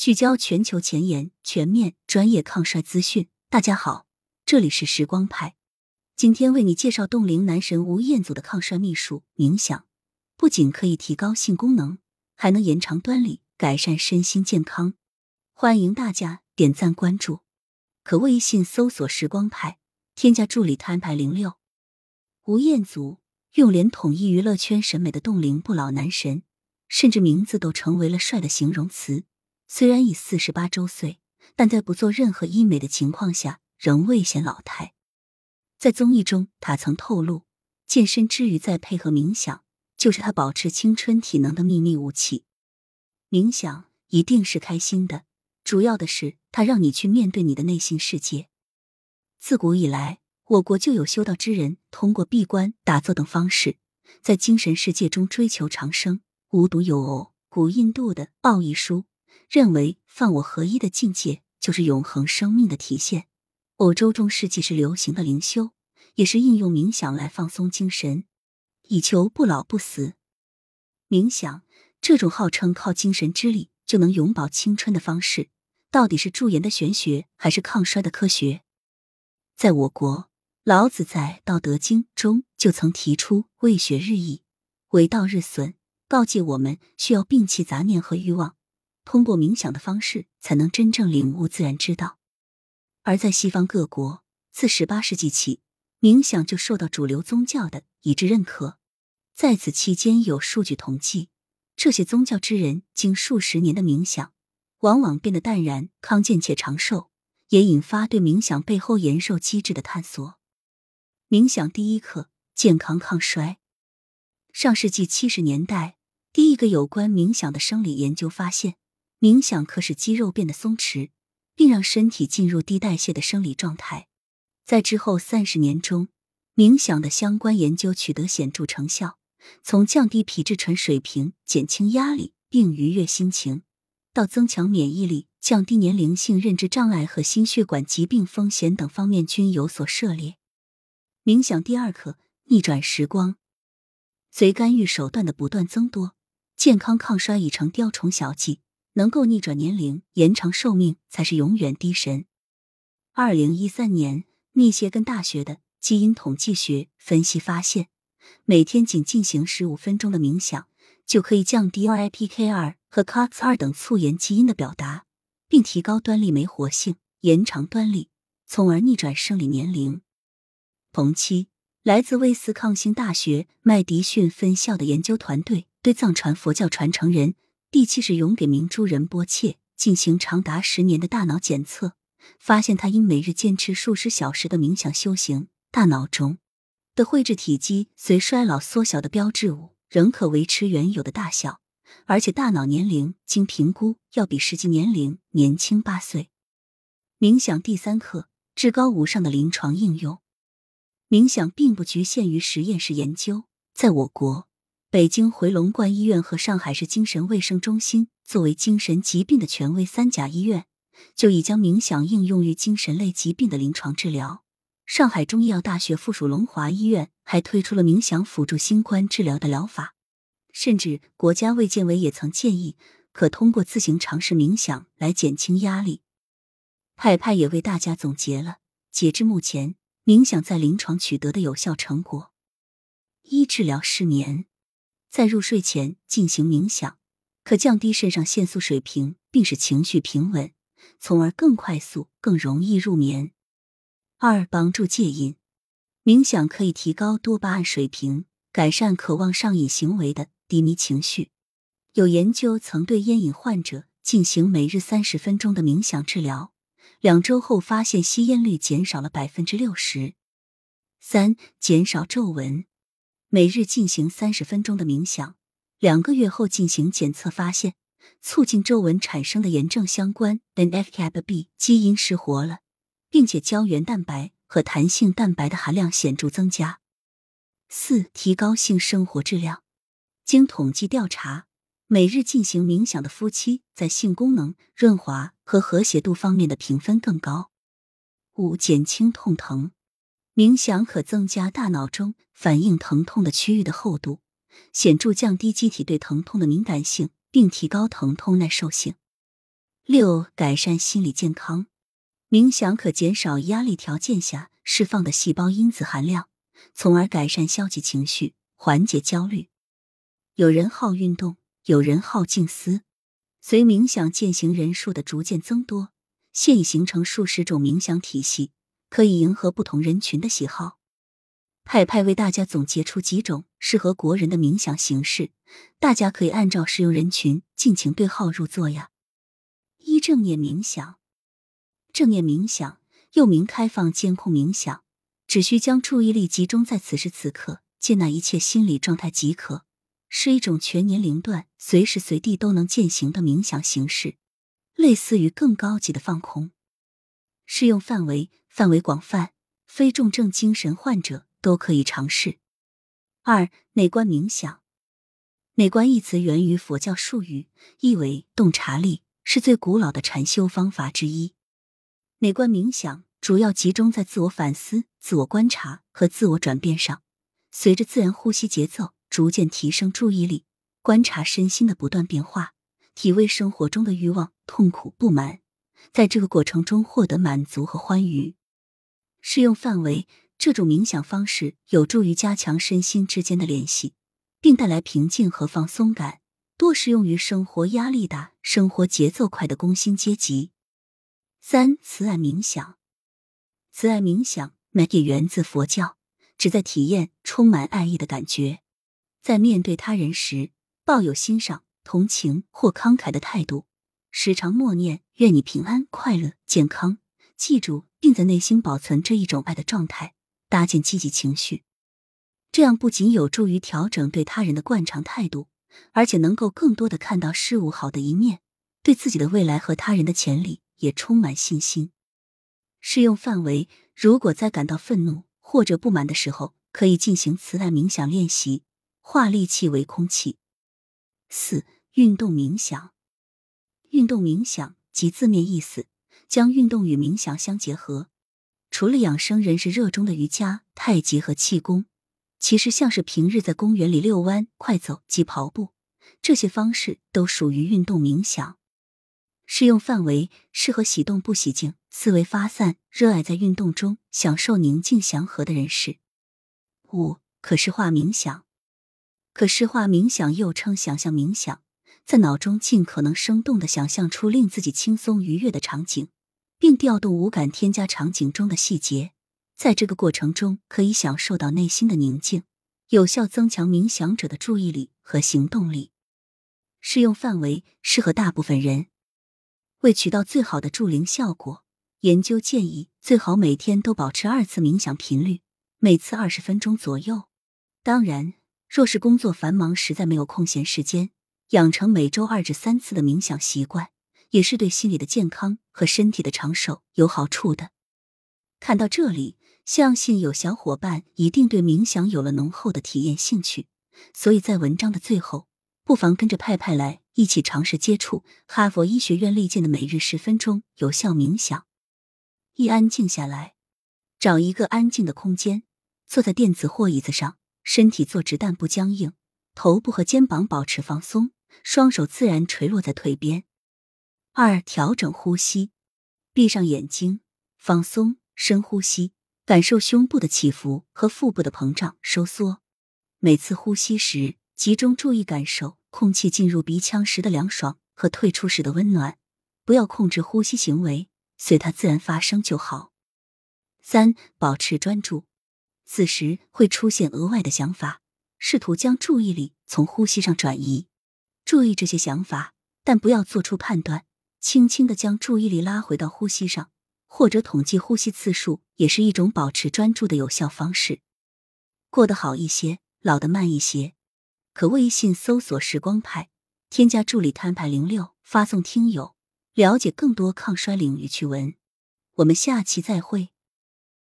聚焦全球前沿、全面、专业抗衰资讯。大家好，这里是时光派。今天为你介绍冻龄男神吴彦祖的抗衰秘术——冥想，不仅可以提高性功能，还能延长端粒，改善身心健康。欢迎大家点赞关注，可微信搜索“时光派”，添加助理摊牌零六。吴彦祖用连统一娱乐圈审美的冻龄不老男神，甚至名字都成为了帅的形容词。虽然已四十八周岁，但在不做任何医美的情况下，仍未显老态。在综艺中，他曾透露，健身之余再配合冥想，就是他保持青春体能的秘密武器。冥想一定是开心的，主要的是它让你去面对你的内心世界。自古以来，我国就有修道之人通过闭关、打坐等方式，在精神世界中追求长生、无独有偶。古印度的《奥义书》。认为放我合一的境界就是永恒生命的体现。欧洲中世纪时流行的灵修，也是应用冥想来放松精神，以求不老不死。冥想这种号称靠精神之力就能永葆青春的方式，到底是驻颜的玄学，还是抗衰的科学？在我国，老子在《道德经》中就曾提出“为学日益，为道日损”，告诫我们需要摒弃杂念和欲望。通过冥想的方式，才能真正领悟自然之道。而在西方各国，自十八世纪起，冥想就受到主流宗教的一致认可。在此期间，有数据统计，这些宗教之人经数十年的冥想，往往变得淡然、康健且长寿，也引发对冥想背后延寿机制的探索。冥想第一课：健康抗衰。上世纪七十年代，第一个有关冥想的生理研究发现。冥想可使肌肉变得松弛，并让身体进入低代谢的生理状态。在之后三十年中，冥想的相关研究取得显著成效，从降低皮质醇水平、减轻压力并愉悦心情，到增强免疫力、降低年龄性认知障碍和心血管疾病风险等方面均有所涉猎。冥想第二课：逆转时光。随干预手段的不断增多，健康抗衰已成雕虫小技。能够逆转年龄、延长寿命，才是永远的神。二零一三年，密歇根大学的基因统计学分析发现，每天仅进行十五分钟的冥想，就可以降低 RIPK2 和 COX2 等促炎基因的表达，并提高端粒酶活性，延长端粒，从而逆转生理年龄。同期，来自威斯康星大学麦迪逊分校的研究团队对藏传佛教传承人。第七世勇给明珠仁波切进行长达十年的大脑检测，发现他因每日坚持数十小时的冥想修行，大脑中的灰质体积随衰老缩小的标志物仍可维持原有的大小，而且大脑年龄经评估要比实际年龄年轻八岁。冥想第三课：至高无上的临床应用。冥想并不局限于实验室研究，在我国。北京回龙观医院和上海市精神卫生中心作为精神疾病的权威三甲医院，就已将冥想应用于精神类疾病的临床治疗。上海中医药大学附属龙华医院还推出了冥想辅助新冠治疗的疗法，甚至国家卫健委也曾建议可通过自行尝试冥想来减轻压力。派派也为大家总结了截至目前冥想在临床取得的有效成果：一、治疗失眠。在入睡前进行冥想，可降低肾上腺素水平，并使情绪平稳，从而更快速、更容易入眠。二、帮助戒瘾，冥想可以提高多巴胺水平，改善渴望上瘾行为的低迷情绪。有研究曾对烟瘾患者进行每日三十分钟的冥想治疗，两周后发现吸烟率减少了百分之六十。三、减少皱纹。每日进行三十分钟的冥想，两个月后进行检测，发现促进皱纹产生的炎症相关 NF-κB 基因失活了，并且胶原蛋白和弹性蛋白的含量显著增加。四、提高性生活质量。经统计调查，每日进行冥想的夫妻在性功能、润滑和和谐度方面的评分更高。五、减轻痛疼。冥想可增加大脑中反应疼痛的区域的厚度，显著降低机体对疼痛的敏感性，并提高疼痛耐受性。六、改善心理健康。冥想可减少压力条件下释放的细胞因子含量，从而改善消极情绪，缓解焦虑。有人好运动，有人好静思。随冥想践行人数的逐渐增多，现已形成数十种冥想体系，可以迎合不同人群的喜好。派派为大家总结出几种适合国人的冥想形式，大家可以按照适用人群尽情对号入座呀。一、正念冥想。正念冥想又名开放监控冥想，只需将注意力集中在此时此刻，接纳一切心理状态即可，是一种全年龄段、随时随地都能践行的冥想形式，类似于更高级的放空。适用范围范围广泛，非重症精神患者都可以尝试。二、内观冥想。内观一词源于佛教术语，意为洞察力，是最古老的禅修方法之一。内观冥想主要集中在自我反思、自我观察和自我转变上，随着自然呼吸节奏，逐渐提升注意力，观察身心的不断变化，体味生活中的欲望、痛苦、不满，在这个过程中获得满足和欢愉。适用范围：这种冥想方式有助于加强身心之间的联系，并带来平静和放松感，多适用于生活压力大、生活节奏快的工薪阶级。三慈爱冥想，慈爱冥想 m a g 源自佛教，旨在体验充满爱意的感觉，在面对他人时，抱有欣赏、同情或慷慨的态度，时常默念“愿你平安、快乐、健康”，记住，并在内心保存这一种爱的状态，搭建积极情绪。这样不仅有助于调整对他人的惯常态度，而且能够更多的看到事物好的一面，对自己的未来和他人的潜力。也充满信心。适用范围：如果在感到愤怒或者不满的时候，可以进行慈爱冥想练习，化戾气为空气。四、运动冥想。运动冥想即字面意思，将运动与冥想相结合。除了养生人士热衷的瑜伽、太极和气功，其实像是平日在公园里遛弯、快走及跑步，这些方式都属于运动冥想。适用范围适合喜动不喜静、思维发散、热爱在运动中享受宁静祥和的人士。五、可视化冥想。可视化冥想又称想象冥想，在脑中尽可能生动的想象出令自己轻松愉悦的场景，并调动五感添加场景中的细节。在这个过程中，可以享受到内心的宁静，有效增强冥想者的注意力和行动力。适用范围适合大部分人。为取到最好的助灵效果，研究建议最好每天都保持二次冥想频率，每次二十分钟左右。当然，若是工作繁忙，实在没有空闲时间，养成每周二至三次的冥想习惯，也是对心理的健康和身体的长寿有好处的。看到这里，相信有小伙伴一定对冥想有了浓厚的体验兴趣，所以在文章的最后。不妨跟着派派来一起尝试接触哈佛医学院力荐的每日十分钟有效冥想。一安静下来，找一个安静的空间，坐在垫子或椅子上，身体坐直但不僵硬，头部和肩膀保持放松，双手自然垂落在腿边。二调整呼吸，闭上眼睛，放松，深呼吸，感受胸部的起伏和腹部的膨胀收缩。每次呼吸时，集中注意感受。空气进入鼻腔时的凉爽和退出时的温暖，不要控制呼吸行为，随它自然发生就好。三、保持专注，此时会出现额外的想法，试图将注意力从呼吸上转移。注意这些想法，但不要做出判断，轻轻的将注意力拉回到呼吸上，或者统计呼吸次数，也是一种保持专注的有效方式。过得好一些，老得慢一些。可微信搜索“时光派”，添加助理摊牌零六，发送“听友”，了解更多抗衰领域趣闻。我们下期再会。